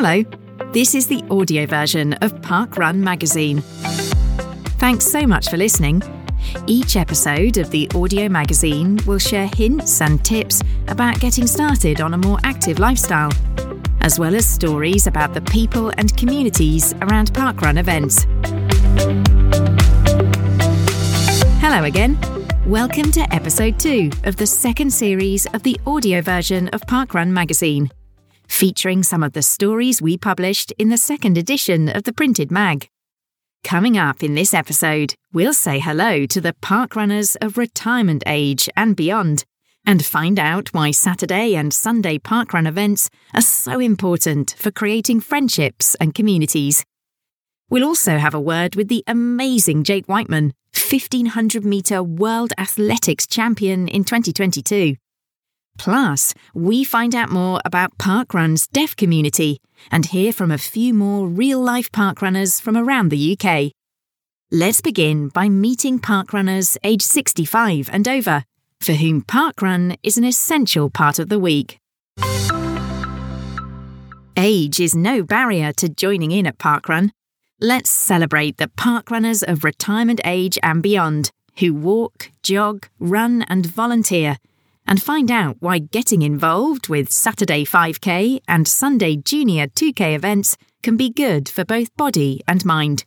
Hello, this is the audio version of Park Run magazine. Thanks so much for listening. Each episode of the audio magazine will share hints and tips about getting started on a more active lifestyle, as well as stories about the people and communities around parkrun events. Hello again. Welcome to episode 2 of the second series of the audio version of Parkrun magazine, featuring some of the stories we published in the second edition of the printed mag. Coming up in this episode, we'll say hello to the parkrunners of retirement age and beyond, and find out why Saturday and Sunday parkrun events are so important for creating friendships and communities. We'll also have a word with the amazing Jake Wightman, 1500 metre World Athletics champion in 2022. Plus, we find out more about Parkrun's deaf community and hear from a few more real life parkrunners from around the UK. Let's begin by meeting parkrunners aged 65 and over, for whom parkrun is an essential part of the week. Age is no barrier to joining in at parkrun. Let's celebrate the parkrunners of retirement age and beyond who walk, jog, run, and volunteer, and find out why getting involved with Saturday 5K and Sunday Junior 2K events can be good for both body and mind.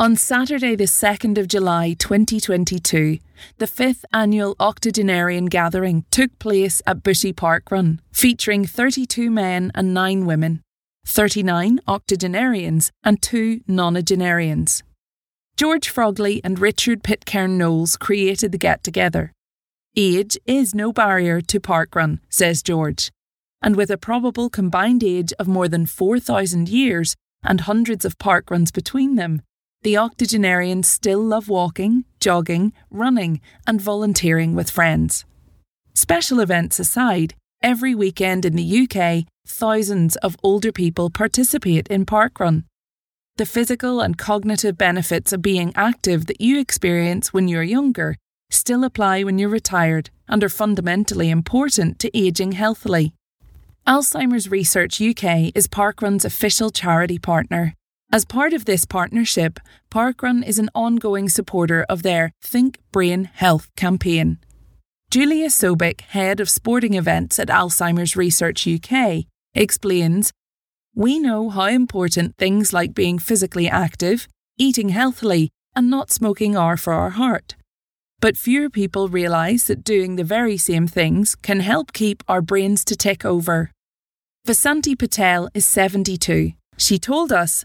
On Saturday, the 2nd of July 2022, the fifth annual octogenarian gathering took place at Bushy Park Run, featuring 32 men and 9 women. 39 octogenarians, and 2 nonagenarians. George Frogley and Richard Pitcairn Knowles created the get together. Age is no barrier to parkrun, says George, and with a probable combined age of more than 4,000 years and hundreds of parkruns between them, the octogenarians still love walking, jogging, running, and volunteering with friends. Special events aside, every weekend in the UK, thousands of older people participate in parkrun. The physical and cognitive benefits of being active that you experience when you're younger still apply when you're retired and are fundamentally important to ageing healthily. Alzheimer's Research UK is Parkrun's official charity partner. As part of this partnership, Parkrun is an ongoing supporter of their Think Brain Health campaign. Julia Sobek, head of sporting events at Alzheimer's Research UK, explains We know how important things like being physically active, eating healthily, and not smoking are for our heart. But fewer people realise that doing the very same things can help keep our brains to tick over. Vasanti Patel is 72. She told us,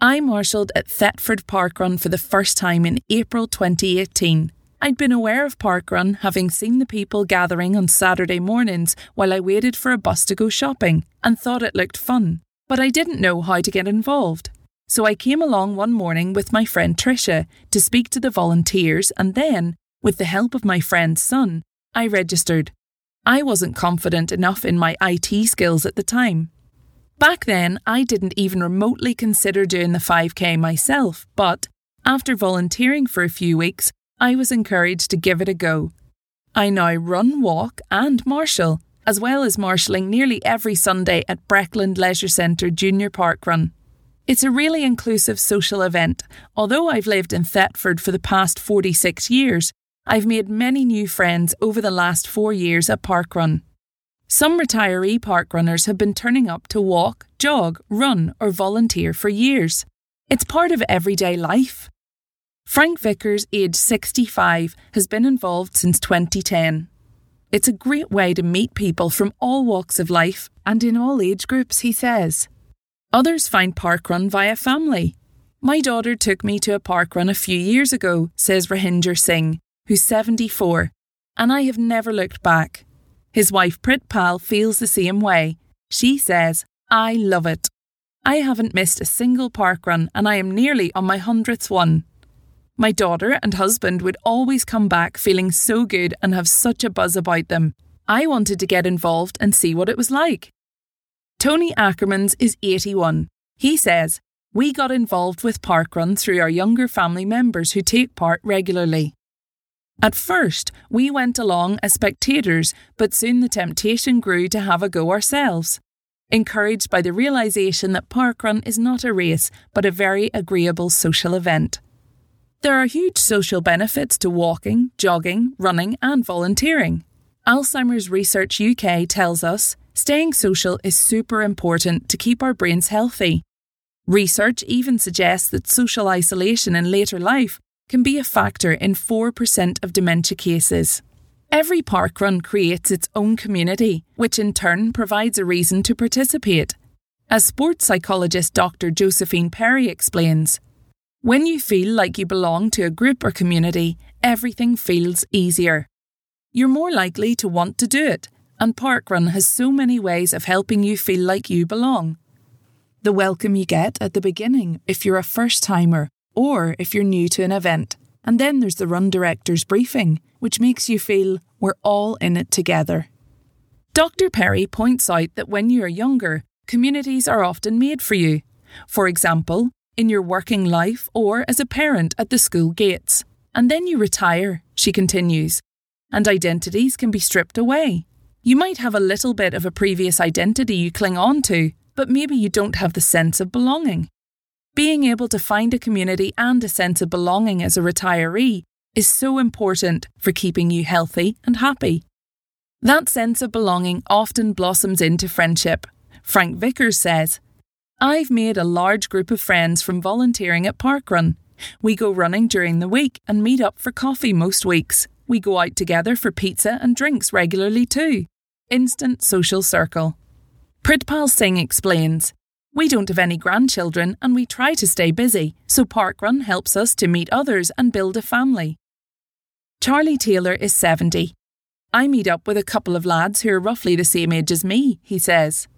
I marshalled at Thetford Parkrun for the first time in April 2018. I'd been aware of Parkrun, having seen the people gathering on Saturday mornings while I waited for a bus to go shopping, and thought it looked fun. But I didn't know how to get involved. So I came along one morning with my friend Tricia to speak to the volunteers, and then, with the help of my friend's son, I registered. I wasn't confident enough in my IT skills at the time. Back then, I didn't even remotely consider doing the 5K myself, but after volunteering for a few weeks, I was encouraged to give it a go. I now run, walk, and marshal, as well as marshalling nearly every Sunday at Breckland Leisure Centre Junior Park Run. It's a really inclusive social event. Although I've lived in Thetford for the past 46 years, I've made many new friends over the last four years at Parkrun. Some retiree parkrunners have been turning up to walk, jog, run, or volunteer for years. It's part of everyday life. Frank Vickers, aged 65, has been involved since 2010. It's a great way to meet people from all walks of life and in all age groups, he says. Others find parkrun via family. My daughter took me to a parkrun a few years ago, says Rajinder Singh, who's 74, and I have never looked back. His wife Pritpal feels the same way. She says, I love it. I haven't missed a single park run and I am nearly on my hundredth one. My daughter and husband would always come back feeling so good and have such a buzz about them. I wanted to get involved and see what it was like. Tony Ackermans is 81. He says, We got involved with parkrun through our younger family members who take part regularly. At first, we went along as spectators, but soon the temptation grew to have a go ourselves. encouraged by the realisation that parkrun is not a race but a very agreeable social event. There are huge social benefits to walking, jogging, running, and volunteering. Alzheimer's Research UK tells us staying social is super important to keep our brains healthy. Research even suggests that social isolation in later life can be a factor in 4% of dementia cases. Every parkrun creates its own community, which in turn provides a reason to participate. As sports psychologist Dr. Josephine Perry explains, when you feel like you belong to a group or community, everything feels easier. You're more likely to want to do it, and Parkrun has so many ways of helping you feel like you belong. The welcome you get at the beginning if you're a first timer or if you're new to an event. And then there's the run director's briefing, which makes you feel we're all in it together. Dr. Perry points out that when you're younger, communities are often made for you. For example, in your working life or as a parent at the school gates. And then you retire, she continues, and identities can be stripped away. You might have a little bit of a previous identity you cling on to, but maybe you don't have the sense of belonging. Being able to find a community and a sense of belonging as a retiree is so important for keeping you healthy and happy. That sense of belonging often blossoms into friendship. Frank Vickers says, I've made a large group of friends from volunteering at Parkrun. We go running during the week and meet up for coffee most weeks. We go out together for pizza and drinks regularly too. Instant social circle. Pritpal Singh explains We don't have any grandchildren and we try to stay busy, so Parkrun helps us to meet others and build a family. Charlie Taylor is 70. I meet up with a couple of lads who are roughly the same age as me, he says.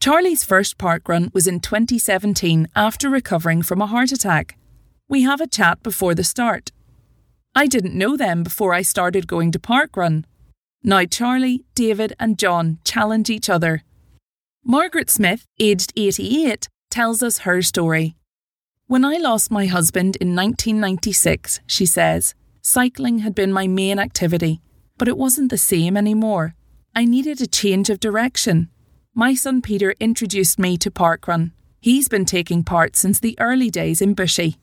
Charlie's first parkrun was in 2017 after recovering from a heart attack. We have a chat before the start. I didn't know them before I started going to parkrun. Now Charlie, David, and John challenge each other. Margaret Smith, aged 88, tells us her story. When I lost my husband in 1996, she says, cycling had been my main activity, but it wasn't the same anymore. I needed a change of direction my son Peter introduced me to parkrun. He's been taking part since the early days in Bushy.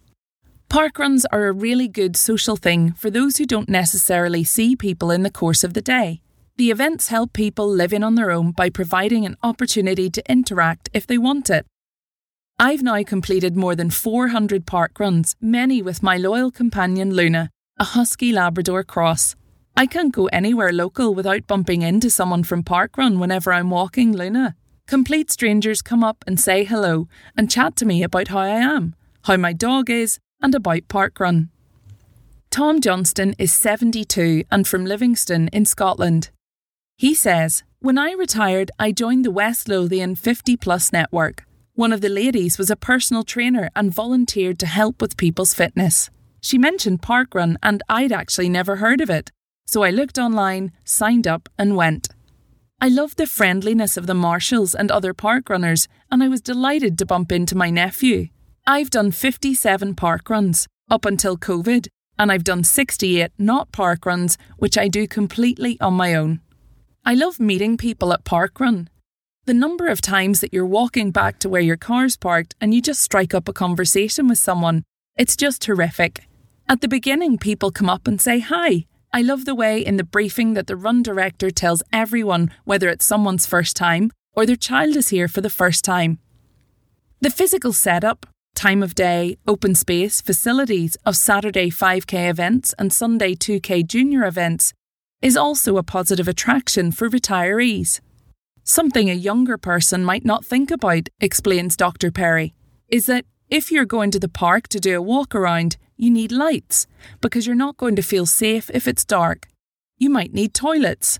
Parkruns are a really good social thing for those who don't necessarily see people in the course of the day. The events help people live in on their own by providing an opportunity to interact if they want it. I've now completed more than 400 park runs, many with my loyal companion Luna, a husky Labrador cross. I can't go anywhere local without bumping into someone from Park Run whenever I'm walking Luna. Complete strangers come up and say hello and chat to me about how I am, how my dog is, and about Park Run. Tom Johnston is 72 and from Livingston in Scotland. He says, When I retired, I joined the West Lothian 50 Plus network. One of the ladies was a personal trainer and volunteered to help with people's fitness. She mentioned Parkrun, and I'd actually never heard of it. So I looked online, signed up, and went. I loved the friendliness of the marshals and other parkrunners, and I was delighted to bump into my nephew. I've done 57 park runs up until COVID, and I've done 68 not park runs, which I do completely on my own. I love meeting people at park run. The number of times that you're walking back to where your car's parked and you just strike up a conversation with someone, it's just terrific. At the beginning, people come up and say hi, I love the way in the briefing that the run director tells everyone whether it's someone's first time or their child is here for the first time. The physical setup, time of day, open space, facilities of Saturday 5k events and Sunday 2k junior events is also a positive attraction for retirees. Something a younger person might not think about, explains Dr. Perry, is that if you're going to the park to do a walk around, you need lights because you're not going to feel safe if it's dark. You might need toilets.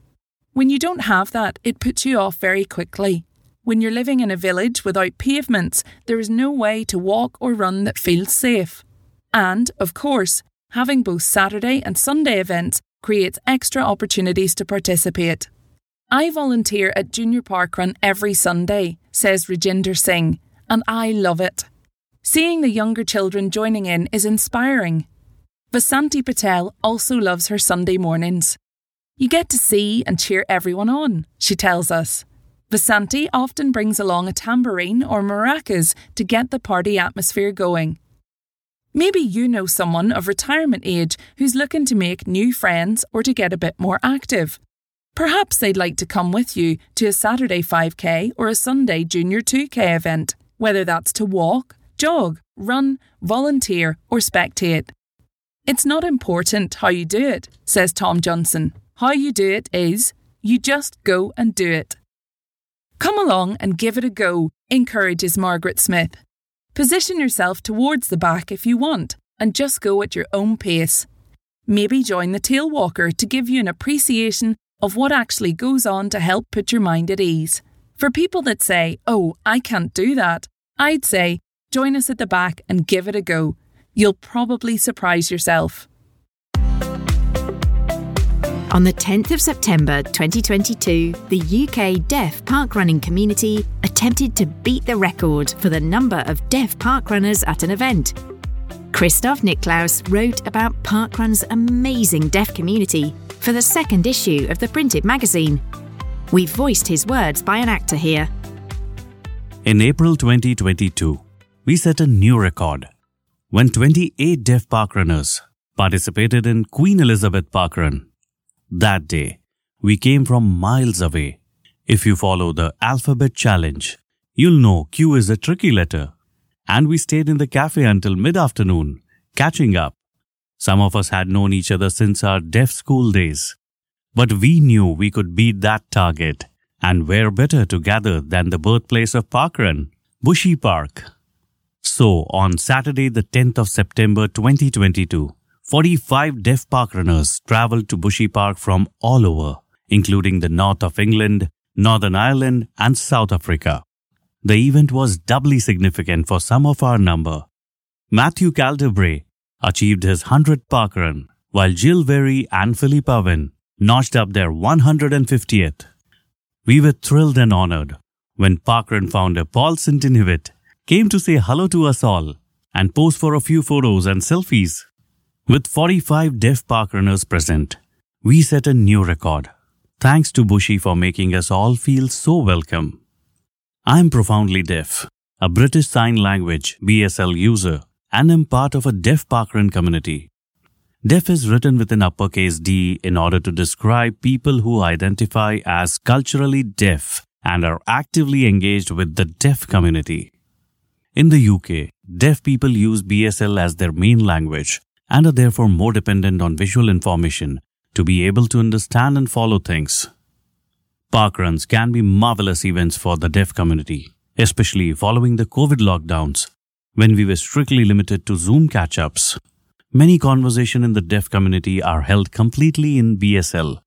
When you don't have that, it puts you off very quickly. When you're living in a village without pavements, there is no way to walk or run that feels safe. And, of course, having both Saturday and Sunday events creates extra opportunities to participate. I volunteer at Junior Parkrun every Sunday, says Rajinder Singh, and I love it. Seeing the younger children joining in is inspiring. Vasanti Patel also loves her Sunday mornings. You get to see and cheer everyone on, she tells us. Vasanti often brings along a tambourine or maracas to get the party atmosphere going. Maybe you know someone of retirement age who's looking to make new friends or to get a bit more active. Perhaps they'd like to come with you to a Saturday 5k or a Sunday Junior 2k event, whether that's to walk, jog, run, volunteer, or spectate. It's not important how you do it, says Tom Johnson. How you do it is you just go and do it. Come along and give it a go, encourages Margaret Smith. Position yourself towards the back if you want, and just go at your own pace. Maybe join the tail walker to give you an appreciation of what actually goes on to help put your mind at ease. For people that say, oh, I can't do that, I'd say, join us at the back and give it a go. You'll probably surprise yourself. On the 10th of September 2022, the UK deaf parkrunning community attempted to beat the record for the number of deaf parkrunners at an event. Christoph Niklaus wrote about Parkrun's amazing deaf community for the second issue of the printed magazine. We've voiced his words by an actor here. In April 2022, we set a new record when 28 deaf parkrunners participated in Queen Elizabeth Parkrun. That day, we came from miles away. If you follow the alphabet challenge, you'll know Q is a tricky letter. And we stayed in the cafe until mid afternoon, catching up. Some of us had known each other since our deaf school days. But we knew we could beat that target. And where better to gather than the birthplace of Parkrun, Bushy Park. So, on Saturday, the 10th of September 2022, 45 deaf parkrunners travelled to Bushy Park from all over, including the north of England, Northern Ireland, and South Africa. The event was doubly significant for some of our number. Matthew Calderbray achieved his 100th parkrun, while Jill Very and Philip Owen notched up their 150th. We were thrilled and honored when parkrun founder Paul Sinton-Hewitt came to say hello to us all and pose for a few photos and selfies. With 45 deaf parkrunners present, we set a new record. Thanks to Bushy for making us all feel so welcome. I am profoundly deaf, a British Sign Language BSL user, and am part of a deaf parkrun community. Deaf is written with an uppercase D in order to describe people who identify as culturally deaf and are actively engaged with the deaf community. In the UK, deaf people use BSL as their main language and are therefore more dependent on visual information to be able to understand and follow things. Parkruns can be marvelous events for the deaf community, especially following the COVID lockdowns when we were strictly limited to Zoom catch ups. Many conversations in the deaf community are held completely in BSL.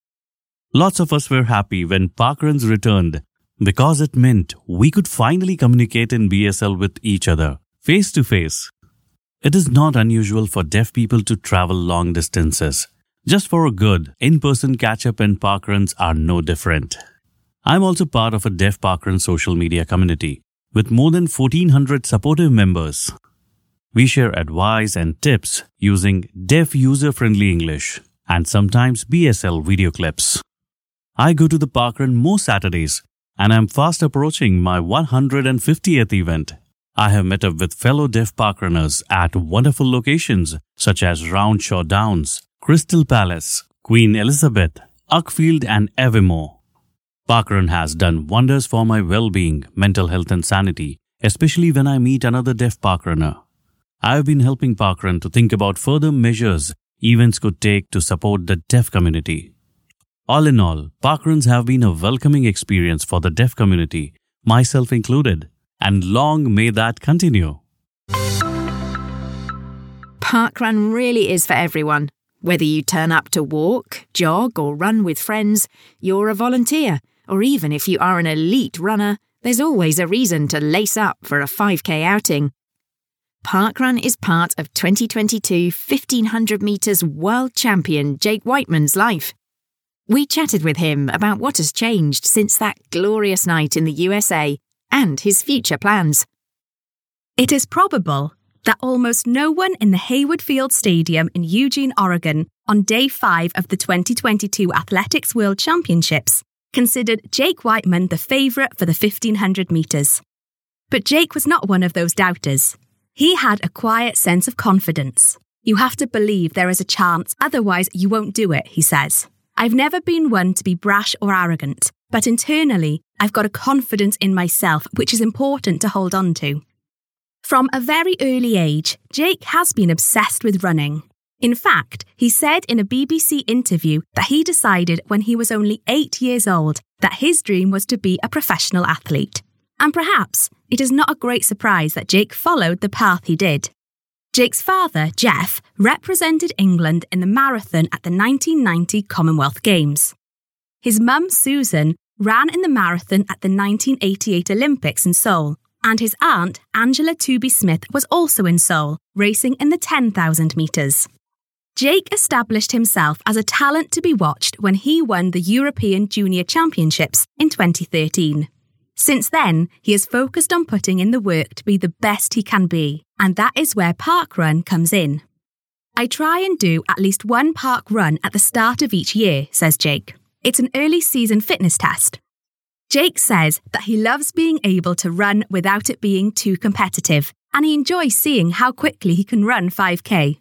Lots of us were happy when Parkruns returned because it meant we could finally communicate in BSL with each other, face to face. It is not unusual for deaf people to travel long distances. Just for a good, in-person catch-up and parkruns are no different. I'm also part of a deaf parkrun social media community with more than 1400 supportive members. We share advice and tips using deaf user-friendly English and sometimes BSL video clips. I go to the parkrun most Saturdays and I'm fast approaching my 150th event. I have met up with fellow deaf parkrunners at wonderful locations such as Roundshaw Downs, Crystal Palace, Queen Elizabeth, Uckfield, and Evermore. Parkrun has done wonders for my well-being, mental health and sanity, especially when I meet another deaf parkrunner. I have been helping Parkrun to think about further measures events could take to support the deaf community. All in all, parkruns have been a welcoming experience for the deaf community, myself included and long may that continue. Parkrun really is for everyone. Whether you turn up to walk, jog, or run with friends, you're a volunteer, or even if you are an elite runner, there's always a reason to lace up for a 5k outing. Parkrun is part of 2022 1500 metres world champion Jake Wightman's life. We chatted with him about what has changed since that glorious night in the USA and his future plans. It is probable that almost no one in the Hayward Field Stadium in Eugene, Oregon, on day five of the 2022 Athletics World Championships considered Jake Wightman the favourite for the 1500 metres. But Jake was not one of those doubters. He had a quiet sense of confidence. You have to believe there is a chance, otherwise, you won't do it, he says. I've never been one to be brash or arrogant, but internally, I've got a confidence in myself which is important to hold on to. From a very early age, Jake has been obsessed with running. In fact, he said in a BBC interview that he decided when he was only eight years old that his dream was to be a professional athlete. And perhaps it is not a great surprise that Jake followed the path he did. Jake's father, Geoff, represented England in the marathon at the 1990 Commonwealth Games. His mum, Susan, ran in the marathon at the 1988 Olympics in Seoul, and his aunt, Angela Tooby Smith, was also in Seoul, racing in the 10,000 metres. Jake established himself as a talent to be watched when he won the European Junior Championships in 2013. Since then, he has focused on putting in the work to be the best he can be, and that is where parkrun comes in. I try and do at least one park run at the start of each year, says Jake. It's an early season fitness test. Jake says that he loves being able to run without it being too competitive, and he enjoys seeing how quickly he can run 5k.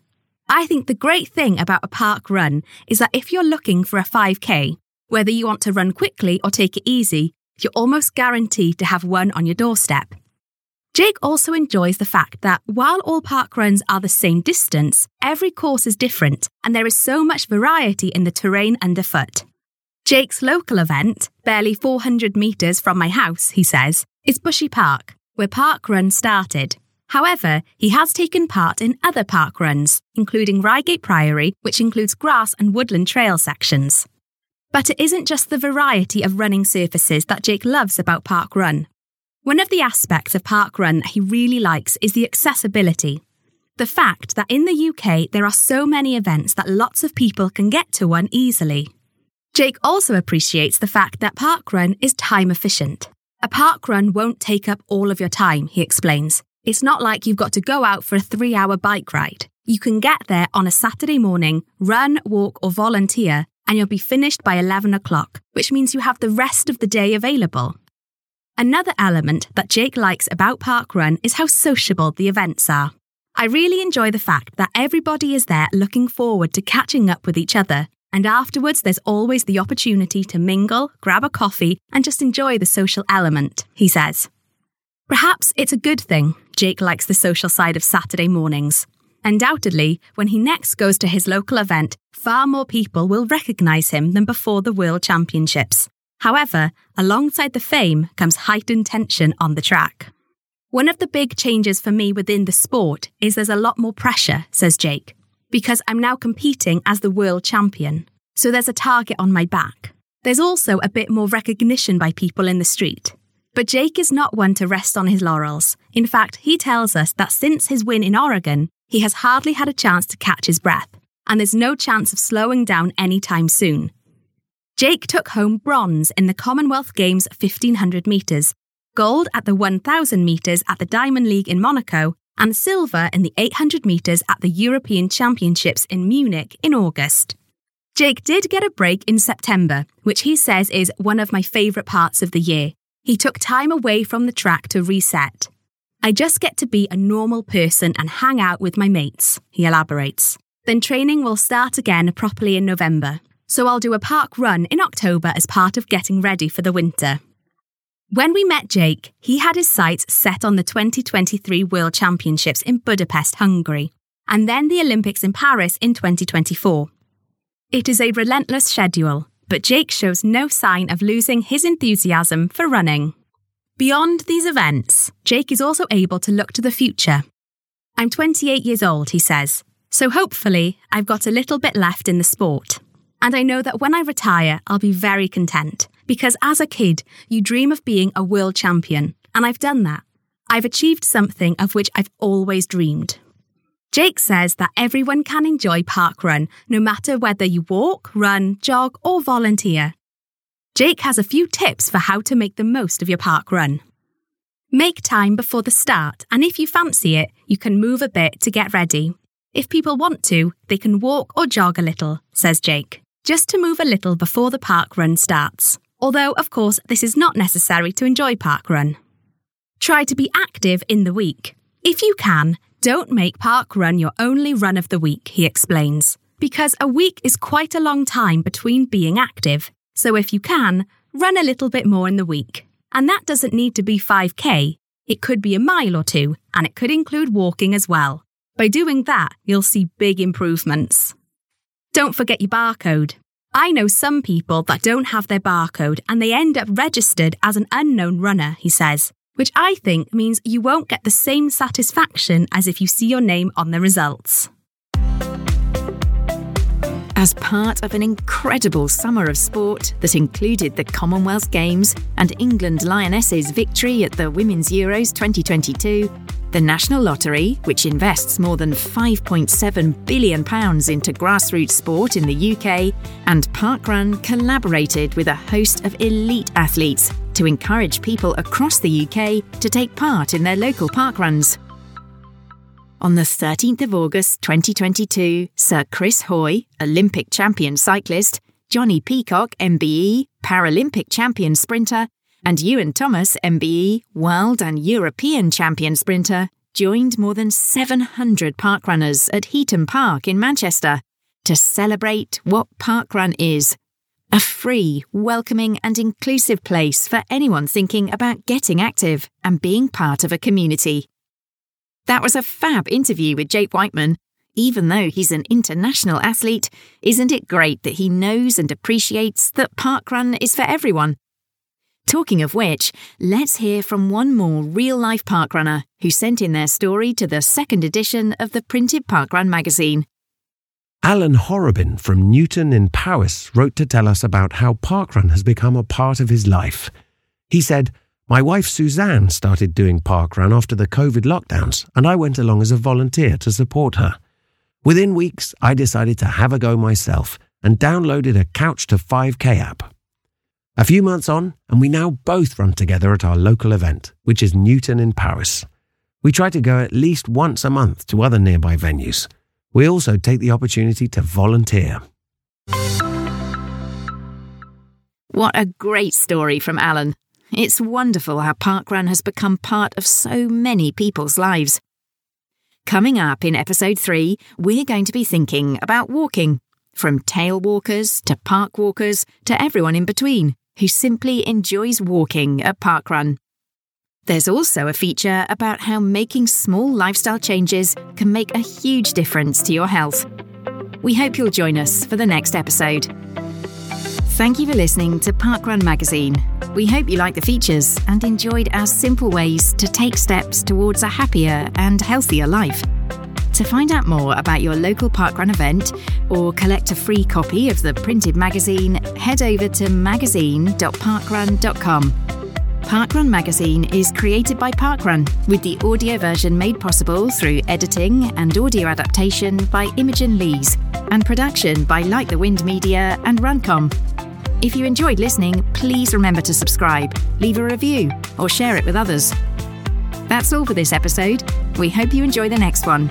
I think the great thing about a park run is that if you're looking for a 5k, whether you want to run quickly or take it easy, you're almost guaranteed to have one on your doorstep. Jake also enjoys the fact that while all park runs are the same distance, every course is different and there is so much variety in the terrain underfoot. Jake's local event, barely 400 metres from my house, he says, is Bushy Park, where park run started. However, he has taken part in other park runs, including Reigate Priory, which includes grass and woodland trail sections. But it isn't just the variety of running surfaces that Jake loves about Park Run. One of the aspects of Park Run that he really likes is the accessibility. The fact that in the UK there are so many events that lots of people can get to one easily. Jake also appreciates the fact that Park Run is time efficient. A park run won't take up all of your time, he explains. It's not like you've got to go out for a three hour bike ride. You can get there on a Saturday morning, run, walk, or volunteer, and you'll be finished by 11 o'clock, which means you have the rest of the day available. Another element that Jake likes about Parkrun is how sociable the events are. I really enjoy the fact that everybody is there looking forward to catching up with each other, and afterwards there's always the opportunity to mingle, grab a coffee, and just enjoy the social element, he says. Perhaps it's a good thing Jake likes the social side of Saturday mornings. Undoubtedly, when he next goes to his local event, far more people will recognise him than before the World Championships. However, alongside the fame comes heightened tension on the track. One of the big changes for me within the sport is there's a lot more pressure, says Jake, because I'm now competing as the world champion. So there's a target on my back. There's also a bit more recognition by people in the street. But Jake is not one to rest on his laurels. In fact, he tells us that since his win in Oregon, he has hardly had a chance to catch his breath, and there's no chance of slowing down anytime soon. Jake took home bronze in the Commonwealth Games 1500 metres, gold at the 1000 metres at the Diamond League in Monaco, and silver in the 800 metres at the European Championships in Munich in August. Jake did get a break in September, which he says is one of my favourite parts of the year. He took time away from the track to reset. I just get to be a normal person and hang out with my mates, he elaborates. Then training will start again properly in November, so I'll do a park run in October as part of getting ready for the winter. When we met Jake, he had his sights set on the 2023 World Championships in Budapest, Hungary, and then the Olympics in Paris in 2024. It is a relentless schedule, but Jake shows no sign of losing his enthusiasm for running. Beyond these events, Jake is also able to look to the future. I'm 28 years old, he says, so hopefully I've got a little bit left in the sport. And I know that when I retire, I'll be very content because as a kid, you dream of being a world champion, and I've done that. I've achieved something of which I've always dreamed. Jake says that everyone can enjoy parkrun no matter whether you walk, run, jog, or volunteer. Jake has a few tips for how to make the most of your park run. Make time before the start, and if you fancy it, you can move a bit to get ready. If people want to, they can walk or jog a little, says Jake, just to move a little before the park run starts. Although, of course, this is not necessary to enjoy parkrun. Try to be active in the week. If you can, don't make parkrun your only run of the week, he explains, because a week is quite a long time between being active. So if you can, run a little bit more in the week. And that doesn't need to be 5k, it could be a mile or two, and it could include walking as well. By doing that, you'll see big improvements. Don't forget your barcode. I know some people that don't have their barcode and they end up registered as an unknown runner, he says, which I think means you won't get the same satisfaction as if you see your name on the results. As part of an incredible summer of sport that included the Commonwealth Games and England Lionesses' victory at the Women's Euros 2022, the National Lottery, which invests more than £5.7 billion into grassroots sport in the UK, and Parkrun collaborated with a host of elite athletes to encourage people across the UK to take part in their local parkruns. On the 13th of August 2022, Sir Chris Hoy, Olympic champion cyclist, Jonnie Peacock, MBE, Paralympic champion sprinter, and Iwan Thomas, MBE, world and European champion sprinter, joined more than 700 parkrunners at Heaton Park in Manchester to celebrate what Parkrun is a free, welcoming, and inclusive place for anyone thinking about getting active and being part of a community. That was a fab interview with Jake Wightman. Even though he's an international athlete, isn't it great that he knows and appreciates that parkrun is for everyone? Talking of which, let's hear from one more real life parkrunner who sent in their story to the second edition of the printed Parkrun magazine. Alan Horobin from Newtown in Powys wrote to tell us about how parkrun has become a part of his life. He said, my wife Suzanne started doing parkrun after the COVID lockdowns, and I went along as a volunteer to support her. Within weeks, I decided to have a go myself and downloaded a Couch to 5K app. A few months on, and we now both run together at our local event, which is Newtown in Powys. We try to go at least once a month to other nearby venues. We also take the opportunity to volunteer. What a great story from Alan. It's wonderful how parkrun has become part of so many people's lives. Coming up in episode 3, we're going to be thinking about walking, from tail walkers to park walkers to everyone in between who simply enjoys walking at parkrun. There's also a feature about how making small lifestyle changes can make a huge difference to your health. We hope you'll join us for the next episode. Thank you for listening to Parkrun Magazine. We hope you like the features and enjoyed our simple ways to take steps towards a happier and healthier life. To find out more about your local parkrun event or collect a free copy of the printed magazine, head over to magazine.parkrun.com. Parkrun Magazine is created by Parkrun, with the audio version made possible through editing and audio adaptation by Imogen Lees, and production by Like the Wind Media and Runcomm. If you enjoyed listening, please remember to subscribe, leave a review, or share it with others. That's all for this episode. We hope you enjoy the next one.